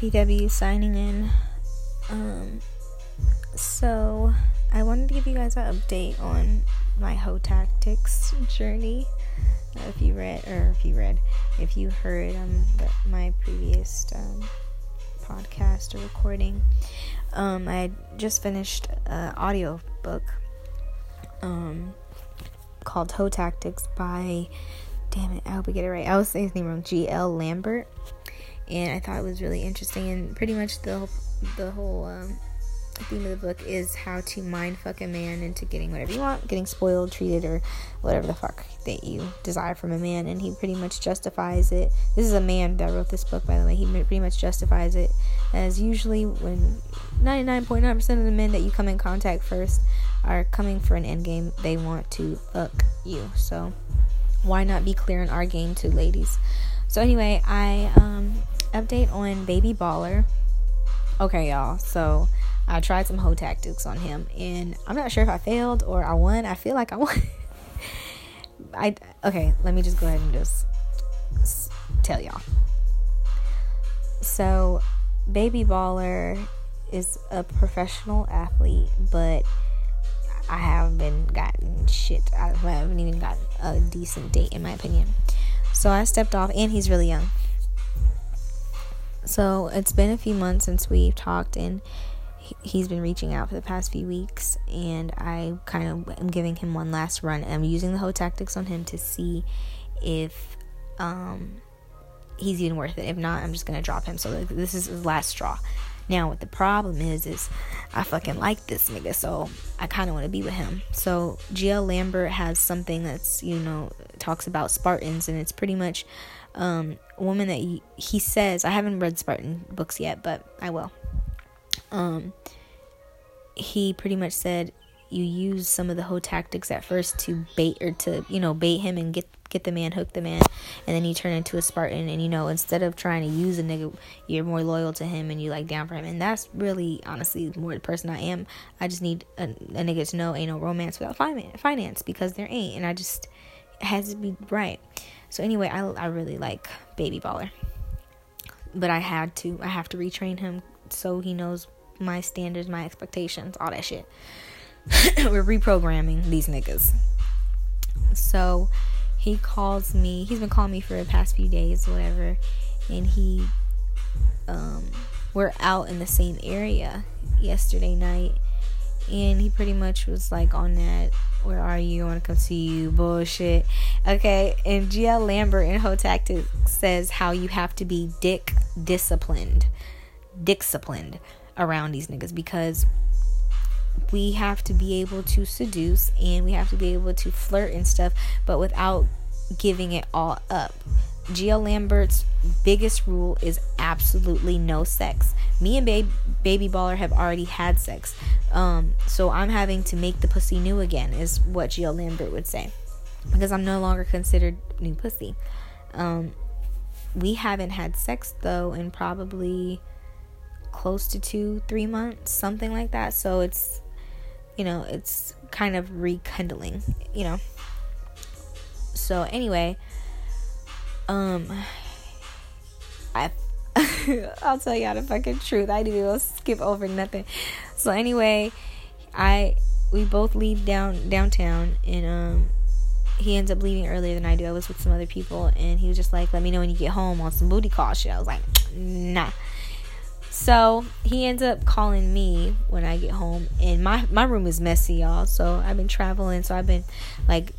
BW signing in. Um, so I wanted to give you guys an update on my hoe tactics journey. Uh, if you read, or if you read, if you heard um the, my previous um, podcast or recording, um, I just finished an audio book um called Hoe Tactics by damn it, I hope I get it right. I was saying his name wrong. G. L. Lambert, and I thought it was really interesting. And pretty much the whole, the whole um, theme of the book is how to mind fuck a man into getting whatever you want, getting spoiled, treated, or whatever the fuck that you desire from a man. And he pretty much justifies it. This is a man that wrote this book, by the way. He pretty much justifies it as usually when 99.9% of the men that you come in contact first are coming for an end game, they want to fuck you. So why not be clear in our game too, ladies? So anyway, I um update on Baby Baller. Okay, y'all. So I tried some hoe tactics on him, and I'm not sure if I failed or I won. I feel like I won. I okay. Let me just go ahead and just tell y'all. So, Baby Baller is a professional athlete, but I haven't been gotten shit. I haven't even gotten a decent date, in my opinion. So I stepped off, and he's really young. So it's been a few months since we've talked, and he's been reaching out for the past few weeks, and I kind of am giving him one last run. I'm using the whole tactics on him to see if um, he's even worth it. If not, I'm just gonna drop him. So this is his last straw. Now, what the problem is, is I fucking like this nigga, so I kind of want to be with him. So, GL Lambert has something that's, you know, talks about Spartans, and it's pretty much um, a woman that he, he says, I haven't read Spartan books yet, but I will. Um, he pretty much said you use some of the hoe tactics at first to bait or to you know bait him and get get the man, hook the man, and then you turn into a Spartan. And you know, instead of trying to use a nigga, you're more loyal to him and you like down for him. And that's really, honestly, more the person I am. I just need a, a nigga to know ain't no romance without finance because there ain't. And I just it has to be right. So anyway, I I really like Baby Baller, but I had to I have to retrain him so he knows my standards, my expectations, all that shit. We're reprogramming these niggas. So he calls me he's been calling me for the past few days whatever and he um we're out in the same area yesterday night and he pretty much was like on that where are you? I want to come see you? Bullshit. Okay and gl lambert in hoe tactics says how you have to be dick disciplined disciplined around these niggas because we have to be able to seduce and we have to be able to flirt and stuff, but without giving it all up. GL Lambert's biggest rule is absolutely no sex. Me and babe, Baby Baller have already had sex. Um, so I'm having to make the pussy new again, is what Gia Lambert would say. Because I'm no longer considered new pussy. Um, we haven't had sex though in probably close to two, three months, something like that. So it's you know, it's kind of rekindling, you know. So anyway, um I I'll tell y'all the fucking truth. I didn't even skip over nothing. So anyway, I we both leave down downtown and um he ends up leaving earlier than I do. I was with some other people and he was just like, Let me know when you get home on some booty call shit. I was like, nah. So he ends up calling me when I get home, and my my room is messy, y'all. So I've been traveling, so I've been like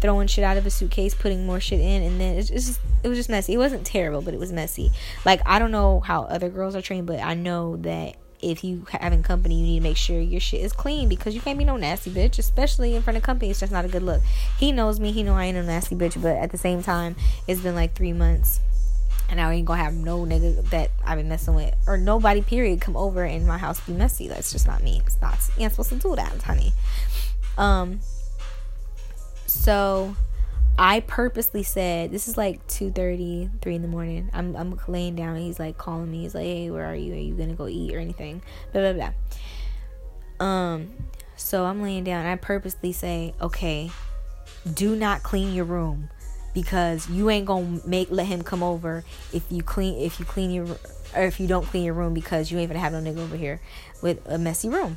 throwing shit out of a suitcase, putting more shit in, and then it's just it was just messy. It wasn't terrible, but it was messy. Like I don't know how other girls are trained, but I know that if you having company, you need to make sure your shit is clean because you can't be no nasty bitch, especially in front of company. It's just not a good look. He knows me. He know I ain't a nasty bitch, but at the same time, it's been like three months and I ain't gonna have no nigga that I've been messing with or nobody period come over in my house be messy. That's just not me. It's not you ain't supposed to do that, honey. Um so I purposely said this is like 2:30, 3 in the morning. I'm I'm laying down and he's like calling me. He's like, "Hey, where are you? Are you to go eat or anything?" blah blah blah. Um so I'm laying down. I purposely say, "Okay, do not clean your room." Because you ain't gonna make let him come over if you clean if you clean your or if you don't clean your room because you ain't gonna have no nigga over here with a messy room.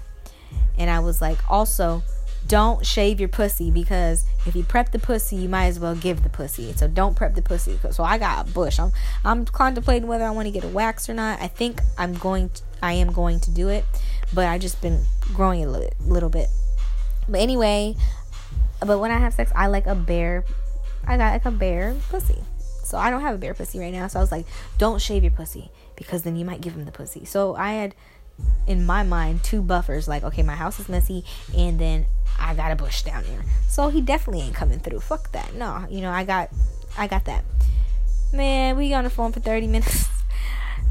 And I was like, also, don't shave your pussy because if you prep the pussy, you might as well give the pussy. So don't prep the pussy. So I got a bush. I'm I'm contemplating whether I want to get a wax or not. I think I'm going. To, I am going to do it, but I just been growing a little, little bit. But anyway, but when I have sex, I like a bare. I got like a bare pussy. So I don't have a bare pussy right now. So I was like, don't shave your pussy because then you might give him the pussy. So I had in my mind two buffers. Like okay my house is messy and then i got a bush down there. So he definitely ain't coming through. Fuck that. No you know i got i got that. Man we on the phone for 30 minutes.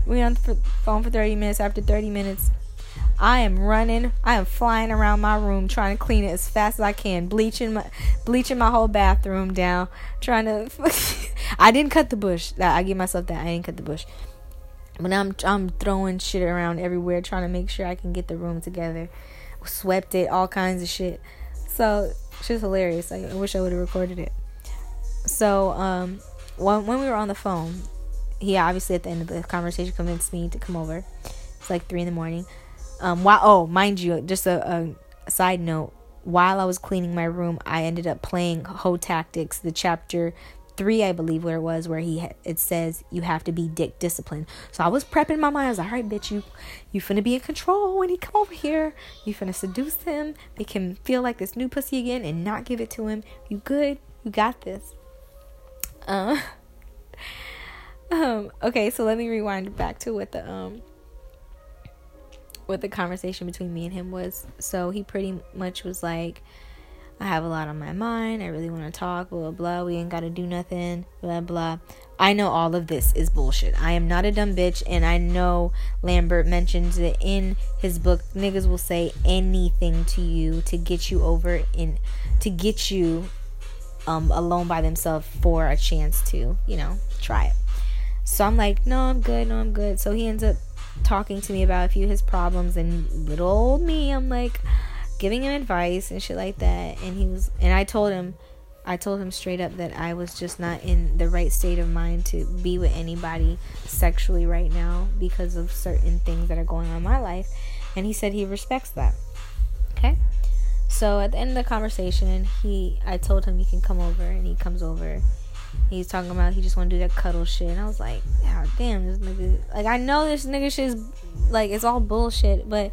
We on the phone for 30 minutes. After 30 minutes I am running. I am flying around my room trying to clean it as fast as I can, bleaching my bleaching my whole bathroom down, trying to I didn't cut the bush. I give myself that. I didn't cut the bush. But I'm I'm throwing shit around everywhere, trying to make sure I can get the room together. Swept it, all kinds of shit. So she's hilarious. I, I wish I would have recorded it. So um, when when we were on the phone, he obviously at the end of the conversation convinced me to come over. It's like three in the morning. Um, while oh, mind you, just a, a side note. While I was cleaning my room, I ended up playing Hoe Tactics, the chapter three, I believe, where it was, where he it says you have to be dick disciplined. So I was prepping my mind. I was like, all right, bitch, you you finna be in control when he come over here. You finna seduce him, make him feel like this new pussy again, and not give it to him. You good? You got this. Uh, um. Okay, so let me rewind back to what the um what the conversation between me and him was. So he pretty much was like I have a lot on my mind. I really want to talk, blah, blah, blah. We ain't got to do nothing, blah, blah. I know all of this is bullshit. I am not a dumb bitch, and I know Lambert mentions it in his book, niggas will say anything to you to get you over in, to get you um, alone by themselves for a chance to, you know, try it. So I'm like, no, I'm good, no, I'm good. So he ends up talking to me about a few of his problems, and little old me, I'm like, giving him advice and shit like that and he was and I told him I told him straight up that I was just not in the right state of mind to be with anybody sexually right now because of certain things that are going on in my life and he said he respects that. Okay? So at the end of the conversation, he I told him he can come over and he comes over. He's talking about he just want to do that cuddle shit, and I was like, God damn, this nigga. Like I know this nigga shit is like it's all bullshit, but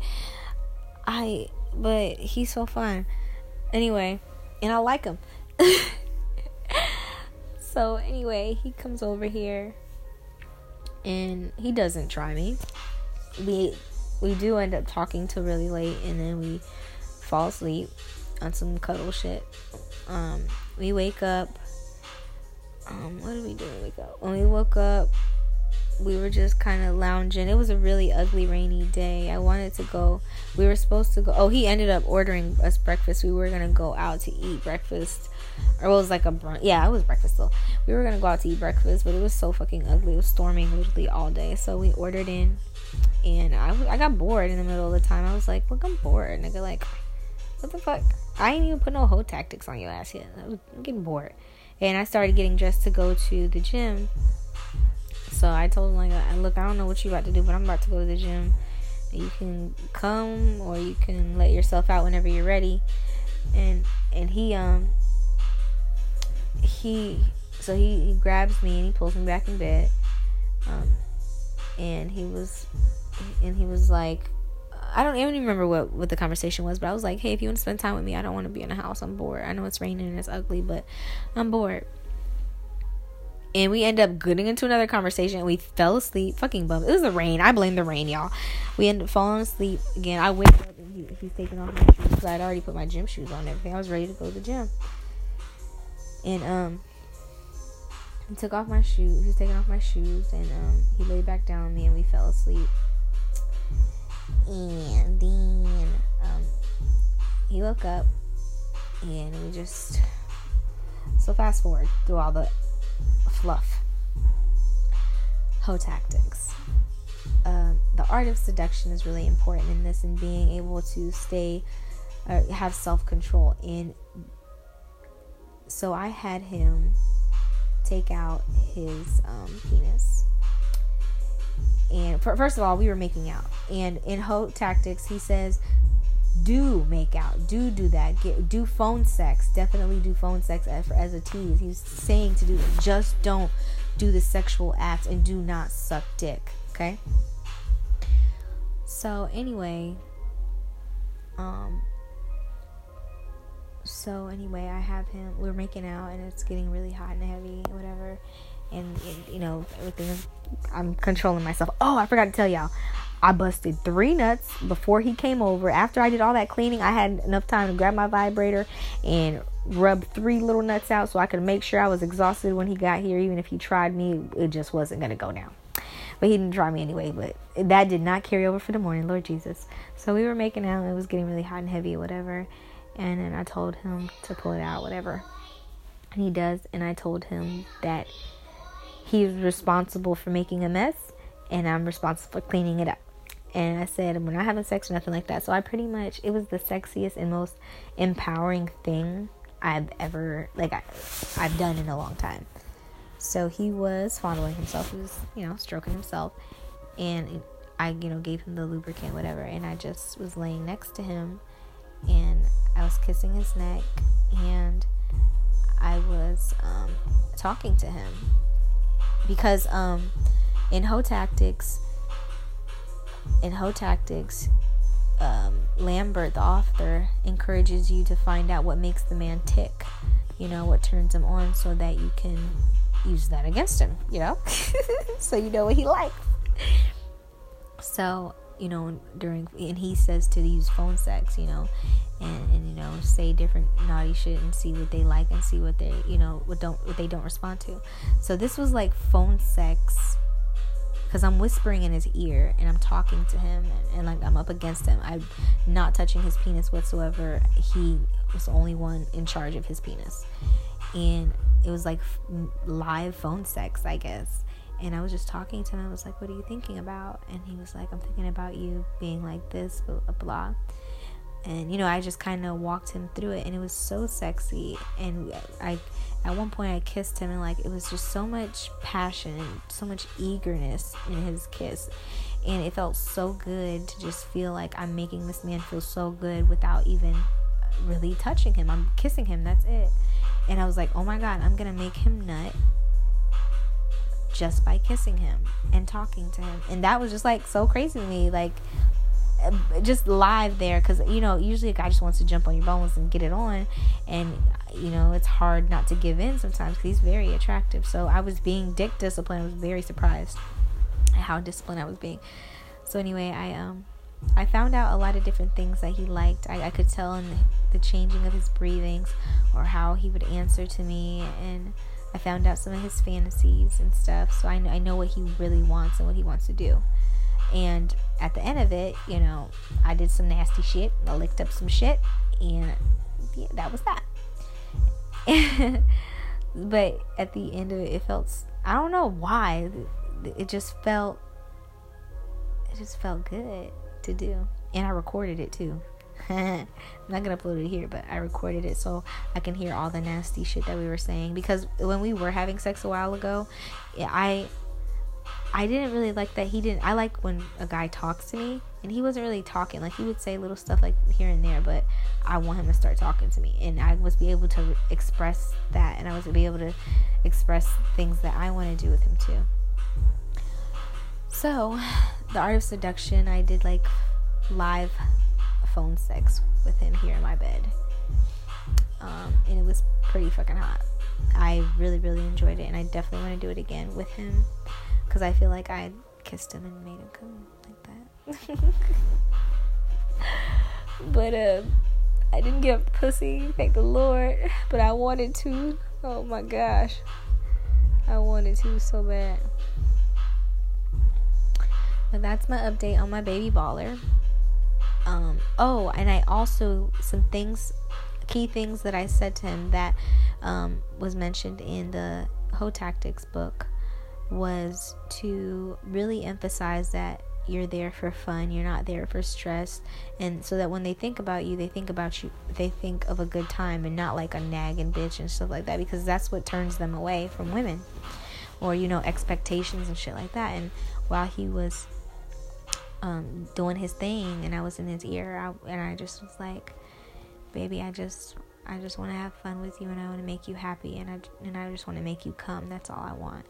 I but he's so fun. Anyway, and I like him. so anyway, he comes over here and he doesn't try me. We we do end up talking till really late and then we fall asleep on some cuddle shit. Um, we wake up. Um, what did we do when we up? When we woke up, we were just kind of lounging. It was a really ugly, rainy day. I wanted to go. We were supposed to go. Oh, he ended up ordering us breakfast. We were gonna go out to eat breakfast, or it was like a brunch. Yeah, it was breakfast though. We were gonna go out to eat breakfast, but it was so fucking ugly. It was storming literally all day. So we ordered in, and I I got bored in the middle of the time. I was like, look, I'm bored, nigga. Like, what the fuck? I ain't even put no hoe tactics on your ass yet. I'm getting bored, and I started getting dressed to go to the gym so I told him like, look, I don't know what you about to do, but I'm about to go to the gym. You can come or you can let yourself out whenever you're ready. And and he um he so he, he grabs me and he pulls me back in bed. Um and he was and he was like I don't even remember what, what the conversation was, but I was like, hey, if you want to spend time with me, I don't want to be in the house. I'm bored. I know it's raining and it's ugly, but I'm bored and we end up getting into another conversation. And we fell asleep. Fucking bum. It was the rain. I blame the rain, y'all. We end up falling asleep again. I wake up and he, he's taking off my shoes because I'd already put my gym shoes on everything. I was ready to go to the gym. And um, he took off my shoes. He was taking off my shoes, and um, he laid back down on me, and we fell asleep. And then um, he woke up, and we just so fast forward through all the fluff. Hoe tactics. Uh, the art of seduction is really important in this and being able to stay uh, have self-control and so i had him take out his um, penis. And for, first of all, we were making out. And in Hoe Tactics, he says, do make out. Do do that. Get do phone sex. Definitely do phone sex as, as a tease. He's saying to do it. Just don't do the sexual act and do not suck dick. Okay? So anyway, um so anyway, I have him. We're making out, and it's getting really hot and heavy, whatever. And, and you know, everything is. I'm controlling myself. Oh, I forgot to tell y'all. I busted three nuts before he came over. After I did all that cleaning, I had enough time to grab my vibrator and rub three little nuts out so I could make sure I was exhausted when he got here. Even if he tried me, it just wasn't gonna go down. But he didn't try me anyway. But that did not carry over for the morning, Lord Jesus. So we were making out. It was getting really hot and heavy, whatever and then I told him to pull it out, whatever. And he does, and I told him that he's responsible for making a mess, and I'm responsible for cleaning it up. And I said, we're not having sex or nothing like that. So I pretty much, it was the sexiest and most empowering thing I've ever, like, I, I've done in a long time. So he was fondling himself. He was, you know, stroking himself. And I, you know, gave him the lubricant, whatever. And I just was laying next to him. And I was kissing his neck and I was um, talking to him because um, in Hoe Tactics, in Hoe Tactics, um, Lambert, the author, encourages you to find out what makes the man tick. You know what turns him on, so that you can use that against him. You know, so you know what he likes. So you know during and he says to use phone sex. You know, and, and you know say different naughty shit and see what they like and see what they you know what don't what they don't respond to so this was like phone sex because i'm whispering in his ear and i'm talking to him and, and like i'm up against him i'm not touching his penis whatsoever he was the only one in charge of his penis and it was like live phone sex i guess and I was just talking to him. I was like, "What are you thinking about?" And he was like, "I'm thinking about you being like this, blah blah." And you know i just kind of walked him through it and it was so sexy and i at one point i kissed him and like it was just so much passion so much eagerness in his kiss and it felt so good to just feel like i'm making this man feel so good without even really touching him. I'm kissing him that's it. And i was like oh my god i'm gonna make him nut just by kissing him and talking to him. And that was just like so crazy to me like just live there because you know usually a guy just wants to jump on your bones and get it on. And you know it's hard not to give in sometimes because he's very attractive. So i was being dick disciplined. I was very surprised at how disciplined i was being. So anyway i um i found out a lot of different things that he liked. I, I could tell in the, the changing of his breathings or how he would answer to me. And i found out some of his fantasies and stuff. So i, I know what he really wants and what he wants to do and at the end of it, you know, I did some nasty shit. I licked up some shit, and yeah, that was that. but at the end of it, it felt I don't know why. It just felt it just felt good to do, and I recorded it too. I'm not gonna upload it here, but I recorded it so I can hear all the nasty shit that we were saying. Because when we were having sex a while ago, I I didn't really like that he didn't. I like when a guy talks to me, and he wasn't really talking. Like he would say little stuff like here and there, but I want him to start talking to me, and I was be able to express that, and I was be able to express things that I want to do with him too. So, the art of seduction, I did like live phone sex with him here in my bed, um, and it was pretty fucking hot. I really, really enjoyed it, and I definitely want to do it again with him because I feel like I kissed him and made him come like that. but uh, I didn't get pussy, thank the Lord. But I wanted to. Oh my gosh, I wanted to so bad. But that's my update on my baby baller. Um, oh, and I also some things, key things that I said to him that um, was mentioned in the Hoe Tactics book was to really emphasize that you're there for fun you're not there for stress and so that when they think about you they think about you they think of a good time and not like a nagging bitch and stuff like that because that's what turns them away from women or you know expectations and shit like that. And while he was um, doing his thing and I was in his ear I, and I just was like baby I just I just want to have fun with you and I want to make you happy and I and I just want to make you come. That's all I want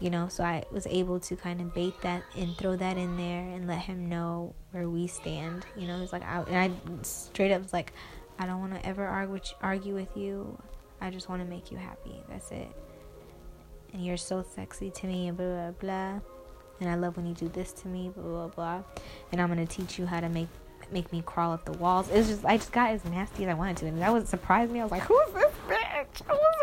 you know so i was able to kind of bait that and throw that in there and let him know where we stand you know it's like I, and i straight up was like i don't want to ever argue with, argue with you. I just want to make you happy. That's it. And you're so sexy to me and blah blah blah and i love when you do this to me blah blah blah. And i'm gonna teach you how to make make me crawl up the walls. It was just i just got as nasty as i wanted to. And that was surprised me. I was like who's this bitch? Who's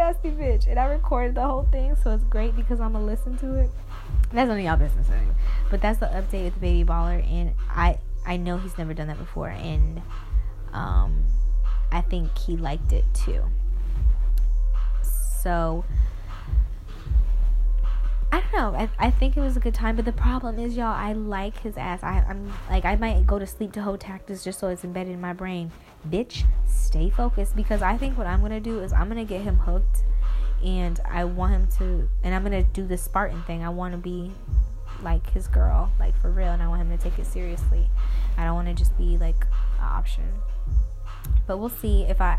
nasty bitch. And I recorded the whole thing, so it's great because I'm gonna listen to it. That's none of y'all business anyway. But that's the update with the baby baller and I I know he's never done that before and um I think he liked it too. So I don't know. I, I think it was a good time, but the problem is, y'all, I like his ass. I, I'm like, I might go to sleep to Hoe Tactics just so it's embedded in my brain. Bitch, stay focused because I think what I'm gonna do is I'm gonna get him hooked, and I want him to, and I'm gonna do the Spartan thing. I want to be like his girl, like for real, and I want him to take it seriously. I don't want to just be like an option. But we'll see if I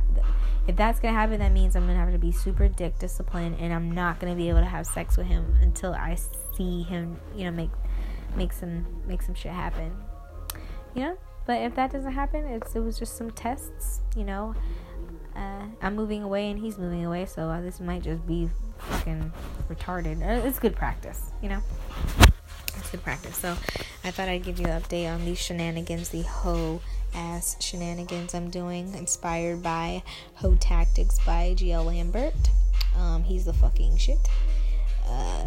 if that's gonna happen. That means I'm gonna have to be super dick disciplined, and I'm not gonna be able to have sex with him until I see him, you know, make make some make some shit happen. You know. But if that doesn't happen, it's it was just some tests. You know. Uh, I'm moving away and he's moving away, so this might just be fucking retarded. Uh, it's good practice, you know. Good practice. So I thought I'd give you an update on these shenanigans, the hoe ass shenanigans I'm doing, inspired by Hoe Tactics by GL Lambert. Um, he's the fucking shit. Uh,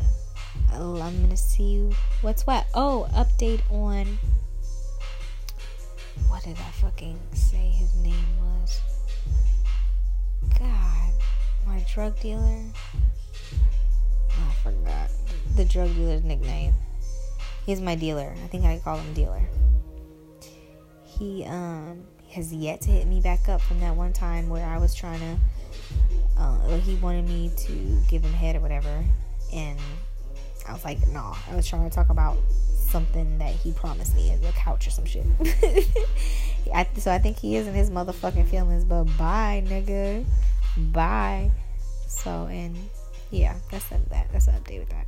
I'm gonna see what's what. Oh, update on. What did I fucking say his name was? God, my drug dealer. Oh, I forgot the drug dealer's nickname. He's my dealer. I think I call him dealer. He um has yet to hit me back up from that one time where I was trying to uh, he wanted me to give him head or whatever. And I was like nah I was trying to talk about something that he promised me a couch or some shit. I, so I think he is in his motherfucking feelings but bye nigga. Bye. So and yeah that's that that's an update with that